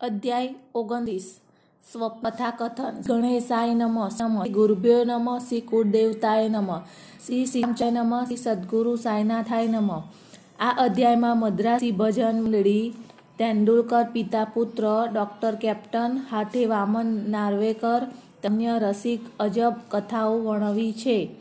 અધ્યાય ઓગણત્રીસ. સ્વકથા કથન ગણેશાય નમ. નમ ગુરુભ્યો નમ. શ્રી કુળદેવતાય નમ. શ્રી સિંચાય નમ. શ્રી સદગુરુ સાયનાથાય નમ. આ અધ્યાયમાં મદ્રાસી ભજન મંડળી તેંડુલકર પિતા પુત્ર ડોક્ટર કેપ્ટન હાથે વામન નાર્વેકર અન્ય રસિક અજબ કથાઓ વર્ણવી છે.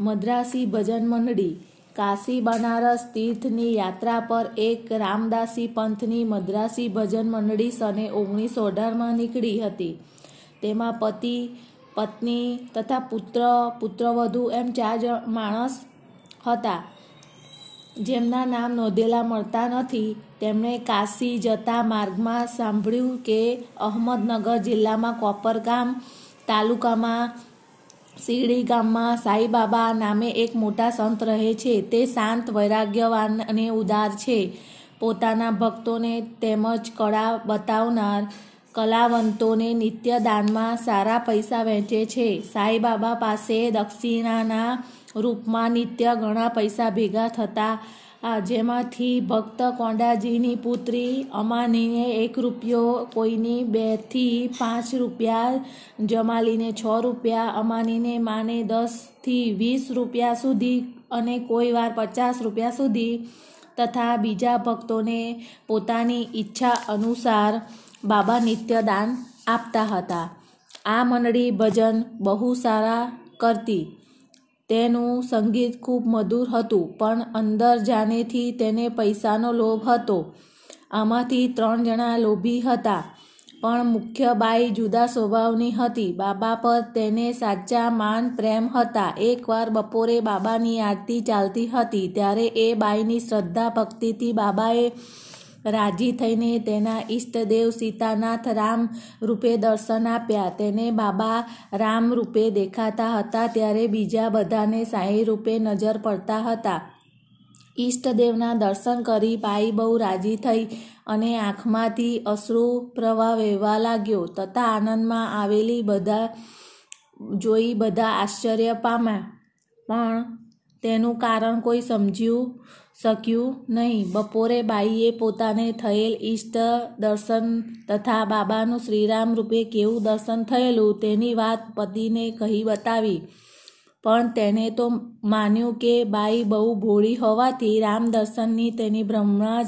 મદ્રાસી ભજન મંડળી કાશી, બનારસ તીર્થની યાત્રા પર એક રામદાસી પંથની મદ્રાસી ભજન મંડળી સને ઓગણીસો અઢારમાં નીકળી હતી. તેમાં પતિ, પત્ની તથા પુત્ર, પુત્રવધુ એમ ચાર માણસ હતા. જેમના નામ નોંધેલા મળતા નથી. તેમણે કાશી જતા માર્ગમાં સાંભળ્યું કે અહમદનગર જિલ્લામાં કોપરકામ તાલુકામાં શીરડી ગામમાં સાઈબાબા નામે એક મોટા સંત રહે છે. તે શાંત, વૈરાગ્યવાન અને ઉદાર છે. પોતાના ભક્તોને તેમજ કળા બતાવનાર કલાવંતોને નિત્ય દાનમાં સારા પૈસા વહેંચે છે. સાઈબાબા પાસે દક્ષિણાના રૂપમાં નિત્ય ઘણા પૈસા ભેગા થતા જેમાંથી ભક્ત કોંડાજીની પુત્રી અમાનીને એક રૂપિયો કોઈની બેથી પાંચ રૂપિયા જમાલીને છ રૂપિયા, અમાનીને માને દસથી વીસ રૂપિયા સુધી અને કોઈ વાર પચાસ રૂપિયા સુધી તથા બીજા ભક્તોને પોતાની ઈચ્છા અનુસાર બાબા નિત્યદાન આપતા હતા. આ મંડળી ભજન બહુ સારા કરતી તેનું સંગીત ખૂબ મધુર હતું, પણ અંદર જાનેથી તેને પૈસાનો લોભ હતો. આમાંથી ત્રણ જણા લોભી હતા, પણ મુખ્ય બાઈ જુદા સ્વભાવની હતી. બાબા પર તેને સાચા માન પ્રેમ હતા. એકવાર બપોરે બાબાની આરતી ચાલતી હતી, ત્યારે એ બાઈની શ્રદ્ધા ભક્તિથી બાબાએ રાજી થઈને તેના ઈષ્ટદેવ સીતાનાથ રામ રૂપે દર્શન આપ્યા. તેને બાબા રામ રૂપે દેખાતા હતા ત્યારે બીજા બધાને સાંઈ રૂપે નજર પડતા હતા. ઈષ્ટદેવના દર્શન કરી પાઈ બહુ રાજી થઈ અને આંખમાંથી અશ્રુ પ્રવાહ વહેવા લાગ્યો. તથા આનંદમાં આવેલી બધા, જોઈ બધા આશ્ચર્ય પામ્યા. પણ તેનું કારણ કોઈ સમજ્યું શક્યું નહીં. બપોરે બાઈએ પોતાને થયેલ ઈષ્ટ દર્શન તથા બાબાનું શ્રીરામ રૂપે કેવું દર્શન થયેલું તેની વાત પતિને કહી બતાવી. પણ તેણે તો માન્યું કે બાઈ બહુ ભોળી હોવાથી રામ દર્શનની તેની ભ્રમણા જ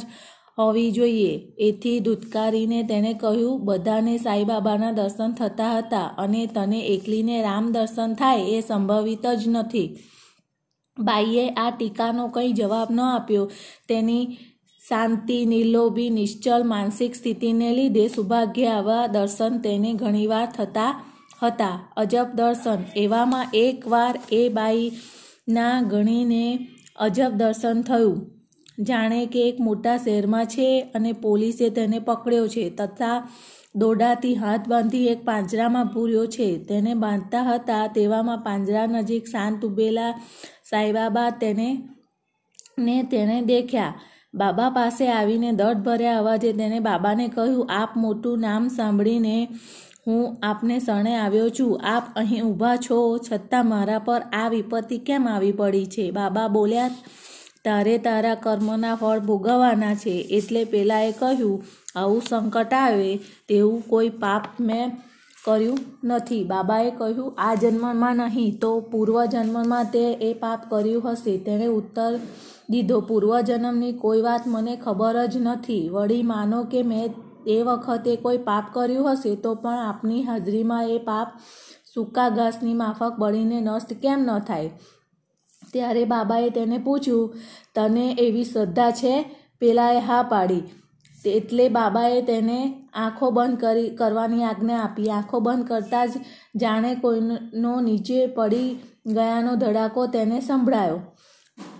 હોવી જોઈએ. એથી ધૂતકારીને તેણે કહ્યું, બધાને સાંઈબાબાના દર્શન થતા હતા અને તને એકલીને રામ દર્શન થાય એ સંભવિત જ નથી. બાઈએ આ ટીકાનો કંઈ જવાબ ન આપ્યો. તેની શાંતિ, નિર્લોભી, નિશ્ચલ માનસિક સ્થિતિને લીધે સૌભાગ્ય આવા દર્શન તેને ઘણીવાર થતા હતા. અજબ દર્શન. એવામાં એકવાર એ બાઈના ગણીને અજબ દર્શન થયું. જાણે કે એક મોટા શહેરમાં છે અને પોલીસે તેને પકડ્યો છે તથા દોડાથી હાથ બાંધી એક પાંજરામાં પૂર્યો છે. તેને બાંધતા હતા તેવામાં પાંજરા નજીક શાંત ઉભેલા સાંઈબાબા તેને, ને તેણે દેખ્યા. બાબા પાસે આવીને દર્દ ભર્યા અવાજે તેણે બાબાને કહ્યું, આપ મોટું નામ સાંભળીને હું આપને શરણે આવ્યો છું. આપ અહીં ઊભા છો છતાં મારા પર આ વિપત્તિ કેમ આવી પડી છે બાબા બોલ્યા, તારે તારા કર્મના ફળ ભોગવવાના છે. એટલે પેલાએ કહ્યું, આવું સંકટ આવે તેવું કોઈ પાપ મેં કર્યું નથી. બાબાએ કહ્યું, આ જન્મમાં નહીં, તો પૂર્વજન્મમાં તે એ પાપ કર્યું હશે. તેણે ઉત્તર દીધો, પૂર્વજન્મની કોઈ વાત મને ખબર જ નથી. વળી માનો કે મેં એ વખતે કોઈ પાપ કર્યું હશે, તો પણ આપની હાજરીમાં એ પાપ સૂકા ઘાસની માફક બળીને નષ્ટ કેમ ન થાય? ત્યારે બાબાએ તેને પૂછ્યું, તને એવી શ્રદ્ધા છે? પેલાએ હા પાડી. એટલે બાબાએ તેને આંખો બંધ કરી, કરવાની આજ્ઞા આપી. આંખો બંધ કરતાં જ જાણે કોઈનો નીચે પડી ગયાનો ધડાકો તેને સંભળાયો.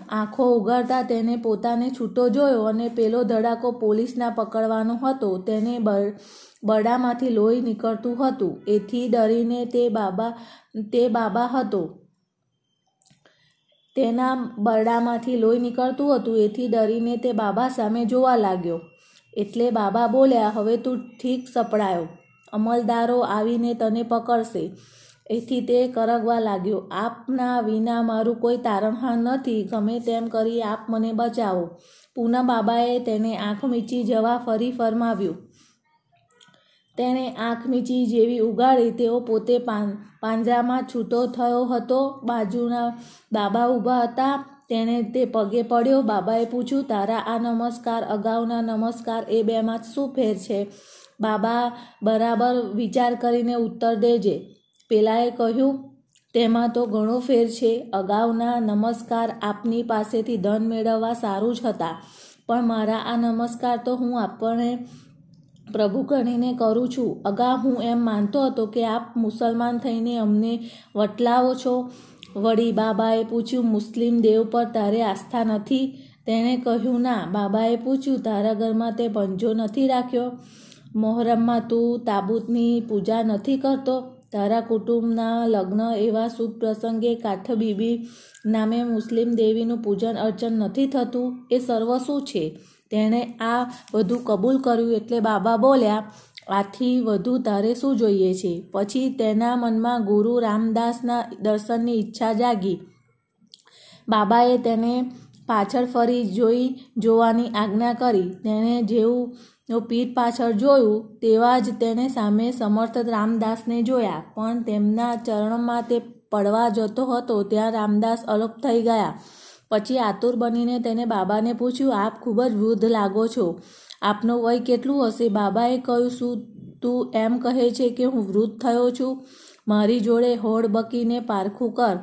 આંખો ઉગાડતા તેને પોતાને છૂટો જોયો અને પેલો ધડાકો પોલીસના પકડવાનો હતો. તેને બરડામાંથી લોહી નીકળતું હતું. એથી ડરીને તે બાબા તે બાબા હતો. તેના બરડામાંથી લોહી નીકળતું હતું. એથી ડરીને તે બાબા સામે જોવા લાગ્યો. એટલે બાબા બોલ્યા, હવે તું ઠીક સપડાયો. અમલદારો આવીને તને પકડશે. એથી તે કરગવા લાગ્યો, આપના વિના મારું કોઈ તારણહાર નથી. ગમે તેમ કરી આપ મને બચાવો. પૂનમ બાબાએ તેને આંખ મીચી જવા ફરી ફરમાવ્યું. તેણે આંખ મીચી જેવી ઉગાડી, તેઓ પોતે પાંજરામાં છૂટો થયો હતો. બાજુના બાબા ઊભા હતા. તેણે તે પગે પડ્યો. બાબાએ પૂછ્યું, તારા આ નમસ્કાર, અગાઉના નમસ્કાર એ બેમાં શું ફેર છે? બાબા બરાબર વિચાર કરીને ઉત્તર દેજે. પેલાએ કહ્યું, તેમાં તો ઘણો ફેર છે. અગાઉના નમસ્કાર આપની પાસેથી ધન મેળવવા સારું જ હતા. પણ મારા આ નમસ્કાર તો હું આપણને પ્રભુ ગણીને કરું છું. અગાઉ હું એમ માનતો હતો કે આપ મુસલમાન થઈને અમને વટલાવો છો. વળી બાબાએ પૂછ્યું, મુસ્લિમ દેવ પર તારે આસ્થા નથી? તેણે કહ્યું, ના. બાબાએ પૂછ્યું, તારા ઘરમાં તે પંજો નથી રાખ્યો? મોહરમમાં તું તાબૂતની પૂજા નથી કરતો? તારા કુટુંબના લગ્ન એવા શુભ પ્રસંગે કાઠ બીબી નામે મુસ્લિમ દેવીનું પૂજન અર્ચન નથી થતું? એ સર્વ શું છે? તેણે આ બધું કબૂલ કર્યું એટલે બાબા બોલ્યા આથી વધુ તારે શું જોઈએ છે? પછી તેના મનમાં ગુરુ રામદાસના દર્શનની ઈચ્છા જાગી. બાબાએ તેને પાછળ ફરી જોઈ જોવાની આજ્ઞા કરી. તેણે જેવું પીઠ પાછળ જોયું, તેવા જ તેને સામે સમર્થ રામદાસને જોયા. પણ તેમના ચરણમાં તે પડવા જતો હતો. ત્યાં રામદાસ અલોપ થઈ ગયા. પછી આતુર બનીને તેને બાબાને પૂછ્યું, આપ ખૂબ જ વૃદ્ધ લાગો છો. આપનો વય કેટલું હશે? બાબાએ કહ્યું, શું તું એમ કહે છે કે હું વૃદ્ધ થયો છું? મારી જોડે હોડ બકીને પારખું કર.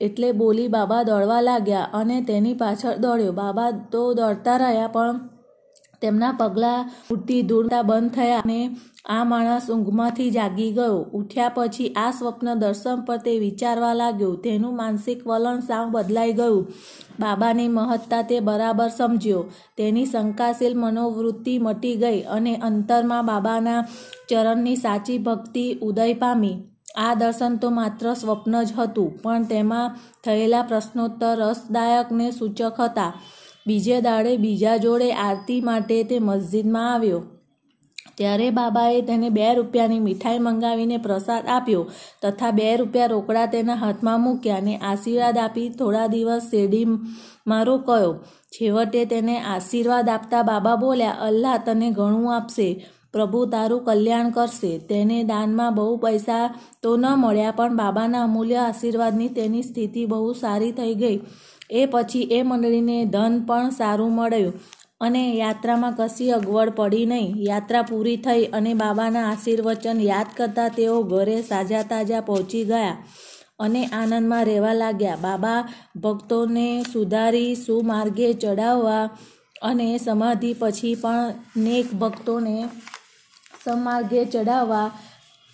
એટલે બોલી બાબા દોડવા લાગ્યા અને તેની પાછળ દોડ્યો. બાબા તો દોડતા રહ્યા, પણ તેમના પગલાં ઉઠતી દૂરતા બંધ થયા અને આ માણસ ઊંઘમાંથી જાગી ગયો. ઉઠ્યા પછી આ સ્વપ્ન દર્શન પર તે વિચારવા લાગ્યો. તેનું માનસિક વલણ સાવ બદલાઈ ગયું. બાબાની મહત્તા તે બરાબર સમજ્યો. તેની શંકાશીલ મનોવૃત્તિ મટી ગઈ અને અંતરમાં બાબાના ચરણની સાચી ભક્તિ ઉદય પામી. આ દર્શન તો માત્ર સ્વપ્ન જ હતું, પણ તેમાં થયેલા પ્રશ્નોત્તર રસદાયક ને સૂચક હતા. બીજે દાડે બીજા જોડે આરતી માટે તે મસ્જિદમાં આવ્યો. ત્યારે બાબાએ તેને બે રૂપિયાની મીઠાઈ મંગાવીને પ્રસાદ આપ્યો તથા બે રૂપિયા રોકડા તેના હાથમાં મૂક્યા અને આશીર્વાદ આપી થોડા દિવસ શેરડીમાં રોકાયો. છેવટે તેને આશીર્વાદ આપતા બાબા બોલ્યા, અલ્લાહ તને ઘણું આપશે. પ્રભુ તારું કલ્યાણ કરશે. તેને દાનમાં બહુ પૈસા તો ન મળ્યા, પણ બાબાના અમૂલ્ય આશીર્વાદની તેની સ્થિતિ બહુ સારી થઈ ગઈ. એ પછી એ મંડળીને ધન પણ સારું મળ્યું. અને યાત્રામાં કશી અગવડ પડી નહીં. યાત્રા પૂરી થઈ અને બાબાના આશીર્વચન યાદ કરતા તેઓ ઘરે સાજા તાજા પહોંચી ગયા અને આનંદમાં રહેવા લાગ્યા. બાબા ભક્તોને સુધારી, સુમાર્ગે ચડાવવા અને સમાધિ પછી પણ નેક ભક્તોને સમાર્ગે ચડાવવા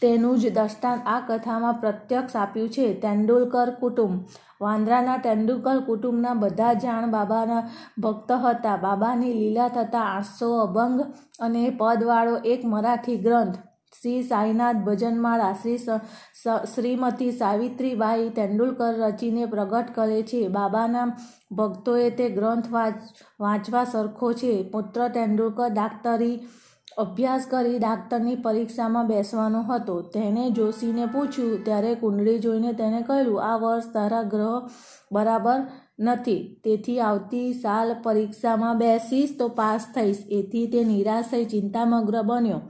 તેનું જ દ્રષ્ટાંત આ કથામાં પ્રત્યક્ષ આપ્યું છે. તેંડુલકર કુટુંબ. વાંદરાના તેંડુલકર કુટુંબના બધા જાણ બાબાના ભક્ત હતા. બાબાની લીલા થતા આઠસો અભંગ અને પદવાળો એક મરાઠી ગ્રંથ. શ્રી સાઈનાથ ભજનમાળા. શ્રી શ્રીમતી સાવિત્રીબાઈ તેંડુલકર રચીને પ્રગટ કરે છે. બાબાના ભક્તોએ તે ગ્રંથ વાંચવા સરખો છે. પુત્ર તેંડુલકર ડાક્ટરી અભ્યાસ કરી ડાક્ટરની પરીક્ષામાં બેસવાનો હતો. તેણે જોશીને પૂછ્યું, ત્યારે કુંડળી જોઈને તેને કહ્યું, આ વર્ષ તારા ગ્રહ બરાબર નથી. તેથી આવતી સાલ પરીક્ષામાં બેસીશ તો પાસ થઈશ. એથી તે નિરાશ થઈ ચિંતામગ્ન બન્યો.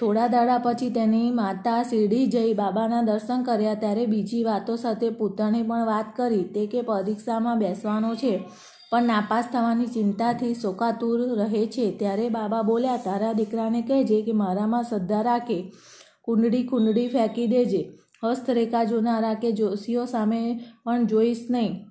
થોડા દાડા પછી તેની માતા શિરડી જઈ બાબાના દર્શન કર્યા ત્યારે બીજી વાતો સાથે પુત્રને પણ વાત કરી. તે કે પરીક્ષામાં બેસવાનો છે. પણ નાપાસ થવાની ચિંતાથી શોકાતુર રહે છે. ત્યારે બાબા બોલ્યા, તારા દીકરાને કહેજે કે મારામાં શ્રદ્ધા રાખે. કુંડળી કુંડળી ફેંકી દેજે. હસ્તરેખા જોનારા કે જોશીઓ સામે પણ જોઈશ નહીં.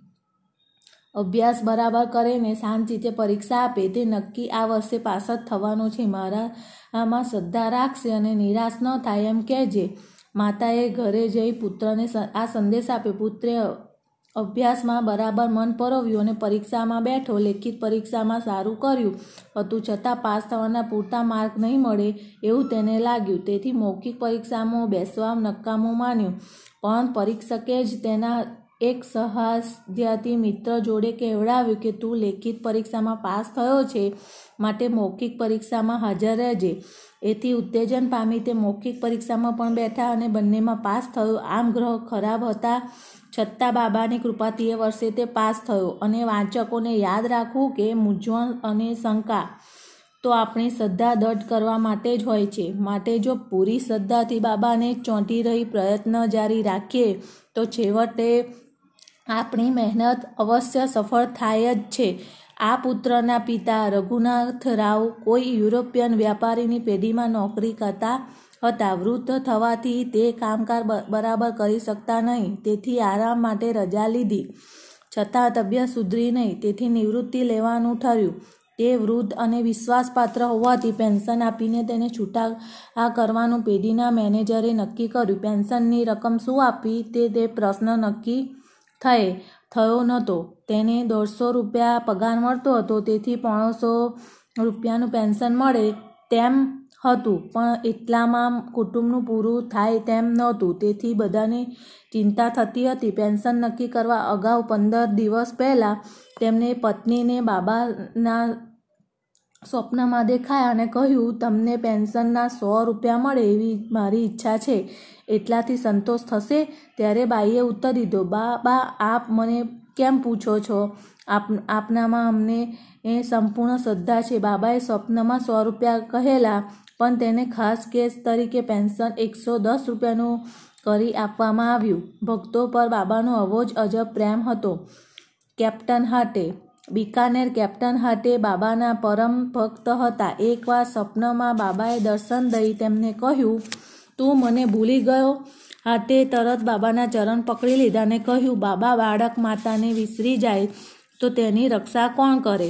અભ્યાસ બરાબર કરે ને શાંતિથી પરીક્ષા આપે. તે નક્કી આ વર્ષે પાસ જ થવાનો છે. મારા આમાં શ્રદ્ધા રાખશે અને નિરાશ ન થાય એમ કહેજે. માતાએ ઘરે જઈ પુત્રને આ સંદેશ આપ્યો. પુત્રે અભ્યાસમાં બરાબર મન પરોવ્યું અને પરીક્ષામાં બેઠો, લેખિત પરીક્ષામાં સારું કર્યું. હતું છતાં પાસ થવાના પૂરતા માર્ક નહીં મળે એવું તેને લાગ્યું. તેથી મૌખિક પરીક્ષામાં બેસવા નકામું માન્યું. પણ પરીક્ષકે જ તેના એક સહાધ્યાથી મિત્ર જોડે કહેવડાવ્યું કે, તું લેખિત પરીક્ષામાં પાસ થયો છે, માટે મૌખિક પરીક્ષામાં હાજર રહેજે. એથી ઉત્તેજન પામી તે મૌખિક પરીક્ષામાં પણ બેઠા અને બંનેમાં પાસ થયો. આમ ગ્રહ ખરાબ હતા છતાં બાબાની કૃપાથી એ વર્ષે તે પાસ થયો અને વાંચકોને યાદ રાખવું કે મૂંઝવણ અને શંકા તો આપણી શ્રદ્ધા દઢ કરવા માટે જ હોય છે. માટે જો પૂરી શ્રદ્ધાથી બાબાને ચોંટી રહી પ્રયત્ન જારી રાખીએ, તો છેવટે આપણી મહેનત અવશ્ય સફળ થાય જ છે. આ પુત્રના પિતા રઘુનાથ રાવ કોઈ યુરોપિયન વ્યાપારીની પેઢીમાં નોકરી કરતા હતા. વૃદ્ધ થવાથી તે કામકાજ બરાબર કરી શકતા નહીં, તેથી આરામ માટે રજા લીધી. છતાં તબિયત સુધરી નહીં, તેથી નિવૃત્તિ લેવાનું ઠર્યું. તે વૃદ્ધ અને વિશ્વાસપાત્ર હોવાથી પેન્શન આપીને તેને છૂટા આ કરવાનું પેઢીના મેનેજરે નક્કી કર્યું. પેન્શનની રકમ શું આપવી તે તે પ્રશ્ન નક્કી થયે, થયો નહોતો. તેને દોઢસો રૂપિયા પગાર મળતો હતો, તેથી પોણસો રૂપિયાનું પેન્શન મળે તેમ હતું, પણ એટલામાં કુટુંબનું પૂરું થાય તેમ નહોતું, તેથી બધાને ચિંતા થતી હતી. પેન્શન નક્કી કરવા અગાઉ પંદર દિવસ પહેલાં તેમને પત્નીને બાબાના સ્વપ્નમાં દેખાયા અને કહ્યું, તમને પેન્શનના સો રૂપિયા મળે એવી મારી ઈચ્છા છે. એટલાથી સંતોષ થશે ત્યારે બાઈએ ઉત્તર દીધો બા બા આપ મને કેમ પૂછો છો? આપ, આપનામાં અમને એ સંપૂર્ણ શ્રદ્ધા છે. બાબાએ સ્વપ્નમાં સો રૂપિયા કહેલા, પણ તેને ખાસ કેસ તરીકે પેન્શન એકસો દસ રૂપિયાનું કરી આપવામાં આવ્યું. ભક્તો પર બાબાનો આવો જ અજબ પ્રેમ હતો. કેપ્ટન હાટે, બિકાનેર કેપ્ટન હાટે બાબાના પરમ ભક્ત હતા. એકવાર સ્વપ્નમાં બાબાએ દર્શન દઈ તેમને કહ્યું, તું મને ભૂલી ગયો? હાટે તરત બાબાના ચરણ પકડી લીધા અને કહ્યું, બાબા, બાળક માતાને વિસરી જાય તો તેની રક્ષા કોણ કરે?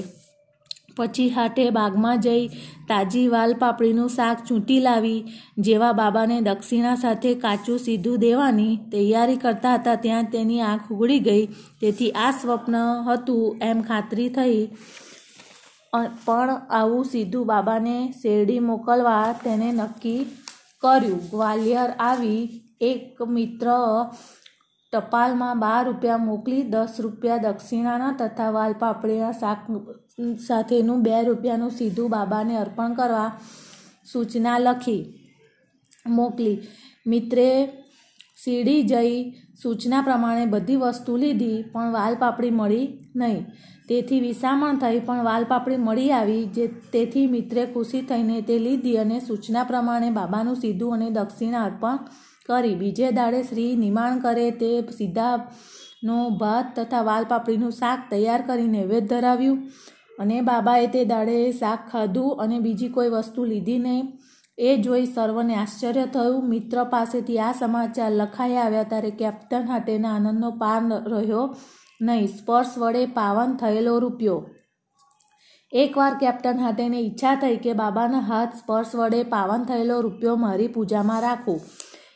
પછી હાટે બાગમાં જઈ તાજી વાલ પાપડીનું શાક ચૂંટી લાવી, જેવા બાબાને દક્ષિણા સાથે કાચું સીધું દેવાની તૈયારી કરતા હતા, ત્યાં તેની આંખ ઉગડી ગઈ. તેથી આ સ્વપ્ન હતું એમ ખાતરી થઈ. પણ આવું સીધું બાબાને શેરડી મોકલવા તેને નક્કી કર્યું. ગ્વાલિયર આવી એક મિત્ર ટપાલમાં બાર રૂપિયા મોકલી, દસ રૂપિયા દક્ષિણાના તથા વાલપાપડીના શાક સાથેનું બે રૂપિયાનું સીધું બાબાને અર્પણ કરવા સૂચના લખી, મોકલી. મિત્રે સીડી જઈ સૂચના પ્રમાણે બધી વસ્તુ લીધી, પણ વાલપાપડી મળી નહીં. તેથી વિસામણ થઈ, પણ વાલપાપડી મળી આવી, જે તેથી મિત્રે ખુશી થઈને તે લીધી અને સૂચના પ્રમાણે બાબાનું સીધું અને દક્ષિણા અર્પણ કરી, બીજે દાડે શ્રી નિમાણ કરે તે સીધાનો ભાત તથા વાલપાપડીનું શાક તૈયાર કરી નૈવેદ્ય ધરાવ્યું. અને બાબાએ તે દાડે શાક ખાધું અને બીજી કોઈ વસ્તુ લીધી નહીં. એ જોઈ સર્વને આશ્ચર્ય થયું. મિત્ર પાસેથી આ સમાચાર લખાઈ આવ્યા ત્યારે કેપ્ટન હાટેના આનંદનો પાર રહ્યો નહીં. સ્પર્શ વડે પાવન થયેલો રૂપિયો. એકવાર કેપ્ટન હાટેને ઈચ્છા થઈ કે બાબાના હાથ સ્પર્શ વડે પાવન થયેલો રૂપિયો મારી પૂજામાં રાખું.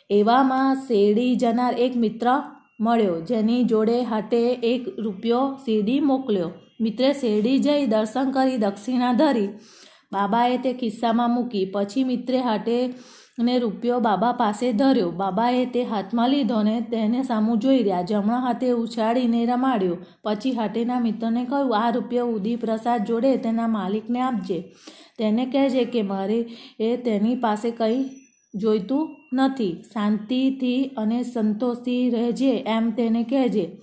એવામાં શેરડી જનાર એક મિત્ર મળ્યો, જેની જોડે હાથે એક રૂપિયો શેરડી મોકલ્યો. મિત્રે શેરડી જઈ દર્શન કરી દક્ષિણા ધરી. બાબાએ તે ખિસ્સામાં મૂકી. પછી મિત્રે હાટે ને રૂપિયો બાબા પાસે ધર્યો. બાબાએ તે હાથમાં લીધો ને તેને સામું જોઈ રહ્યા. જમણા હાથે ઉછાળીને રમાડ્યો. પછી હાટેના મિત્રને કહ્યું, આ રૂપિયો ઉદી પ્રસાદ જોડે તેના માલિકને આપજે. તેને કહેજે કે મારે એ તેની પાસે કંઈ જોઈતું નથી, શાંતિથી અને સંતોષથી રહેજે એમ તેને કહેજે.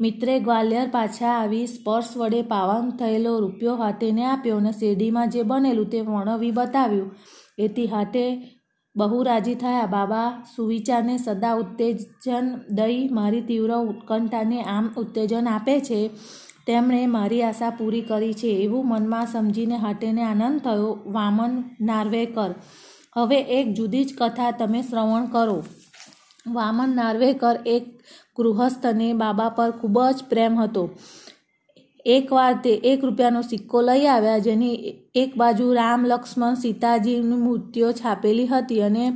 મિત્રે ગ્વાલિયર પાછા આવી સ્પર્શ વડે પાવન થયેલો રૂપિયો હાથેને આપ્યો અને શેરડીમાં જે બનેલું તે વર્ણવી બતાવ્યું. એથી હાથે બહુ રાજી થયા. બાબા, સુવિચારને સદા ઉત્તેજન દઈ મારી તીવ્ર ઉત્કંઠાને આમ ઉત્તેજન આપે છે તેમણે મારી આશા પૂરી કરી છે. એવું મનમાં સમજીને હાટેને આનંદ થયો. વામન નાર્વેકર હવે એક જુદી જ કથા તમે શ્રવણ કરો. વામન નાર્વેકર એક ગૃહસ્થને બાબા પર ખૂબ જ પ્રેમ હતો. એકવાર તે એક રૂપિયાનો સિક્કો લઈ આવ્યા જેની એક બાજુ રામ, લક્ષ્મણ, સીતાજીની મૂર્તિઓ છાપેલી હતી અને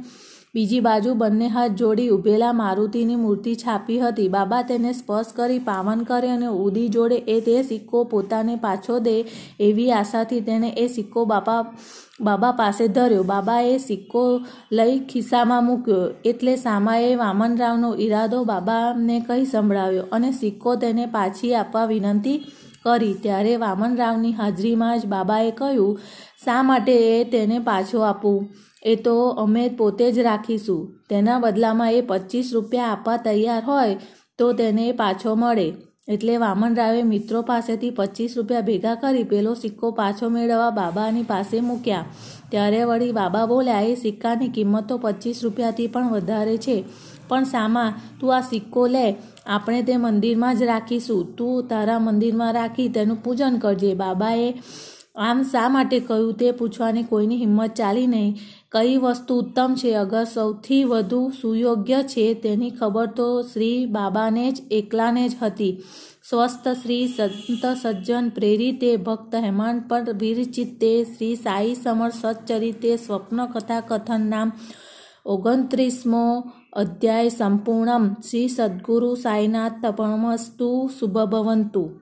બીજી બાજુ બંને હાથ જોડી ઊભેલા મારુતિની મૂર્તિ છાપી હતી. બાબા તેને સ્પર્શ કરી પાવન કરે અને ઉદી જોડે એ તે સિક્કો પોતાને પાછો દે એવી આશાથી તેણે એ સિક્કો બાપા બાબા પાસે ધર્યો. બાબાએ સિક્કો લઈ ખિસ્સામાં મૂક્યો. એટલે સામાએ વામનરાવનો ઈરાદો બાબાને કહી સંભળાવ્યો અને સિક્કો તેને પાછી આપવા વિનંતી કરી. ત્યારે વામનરાવની હાજરીમાં જ બાબાએ કહ્યું, શા માટે એ તેને પાછો આપું એ તો અમે પોતે જ રાખીશું. તેના બદલામાં એ પચીસ રૂપિયા આપવા તૈયાર હોય તો તેને પાછો મળે. એટલે વામનરાવે મિત્રો પાસેથી પચીસ રૂપિયા ભેગા કરી પેલો સિક્કો પાછો મેળવવા બાબાની પાસે મૂક્યા. ત્યારે વળી બાબા બોલ્યા એ સિક્કાની કિંમત તો પચીસ રૂપિયાથી પણ વધારે છે. પણ સામા, તું આ સિક્કો લે. આપણે તે મંદિરમાં જ રાખીશું. તું તારા મંદિરમાં રાખી તેનું પૂજન કરજે. બાબાએ આમ શા માટે કહ્યું તે પૂછવાની કોઈની હિંમત ચાલી નહીં? કઈ વસ્તુ ઉત્તમ છે? અગર સૌથી વધુ સુયોગ્ય છે તેની ખબર તો શ્રી બાબાને જ, એકલાને જ હતી. સ્વસ્થ શ્રી સંત સજ્જન પ્રેરિતે ભક્ત હેમાંડ પર વિરચિતે શ્રી સાઈ સમર સચ્ચરિતે સ્વપ્ન કથા કથન નામ ઓગણત્રીસમો અધ્યાય સંપૂર્ણમ. શ્રી સદ્ગુરુ સાઈનાથ પરમસ્તુ શુભભવંતુ.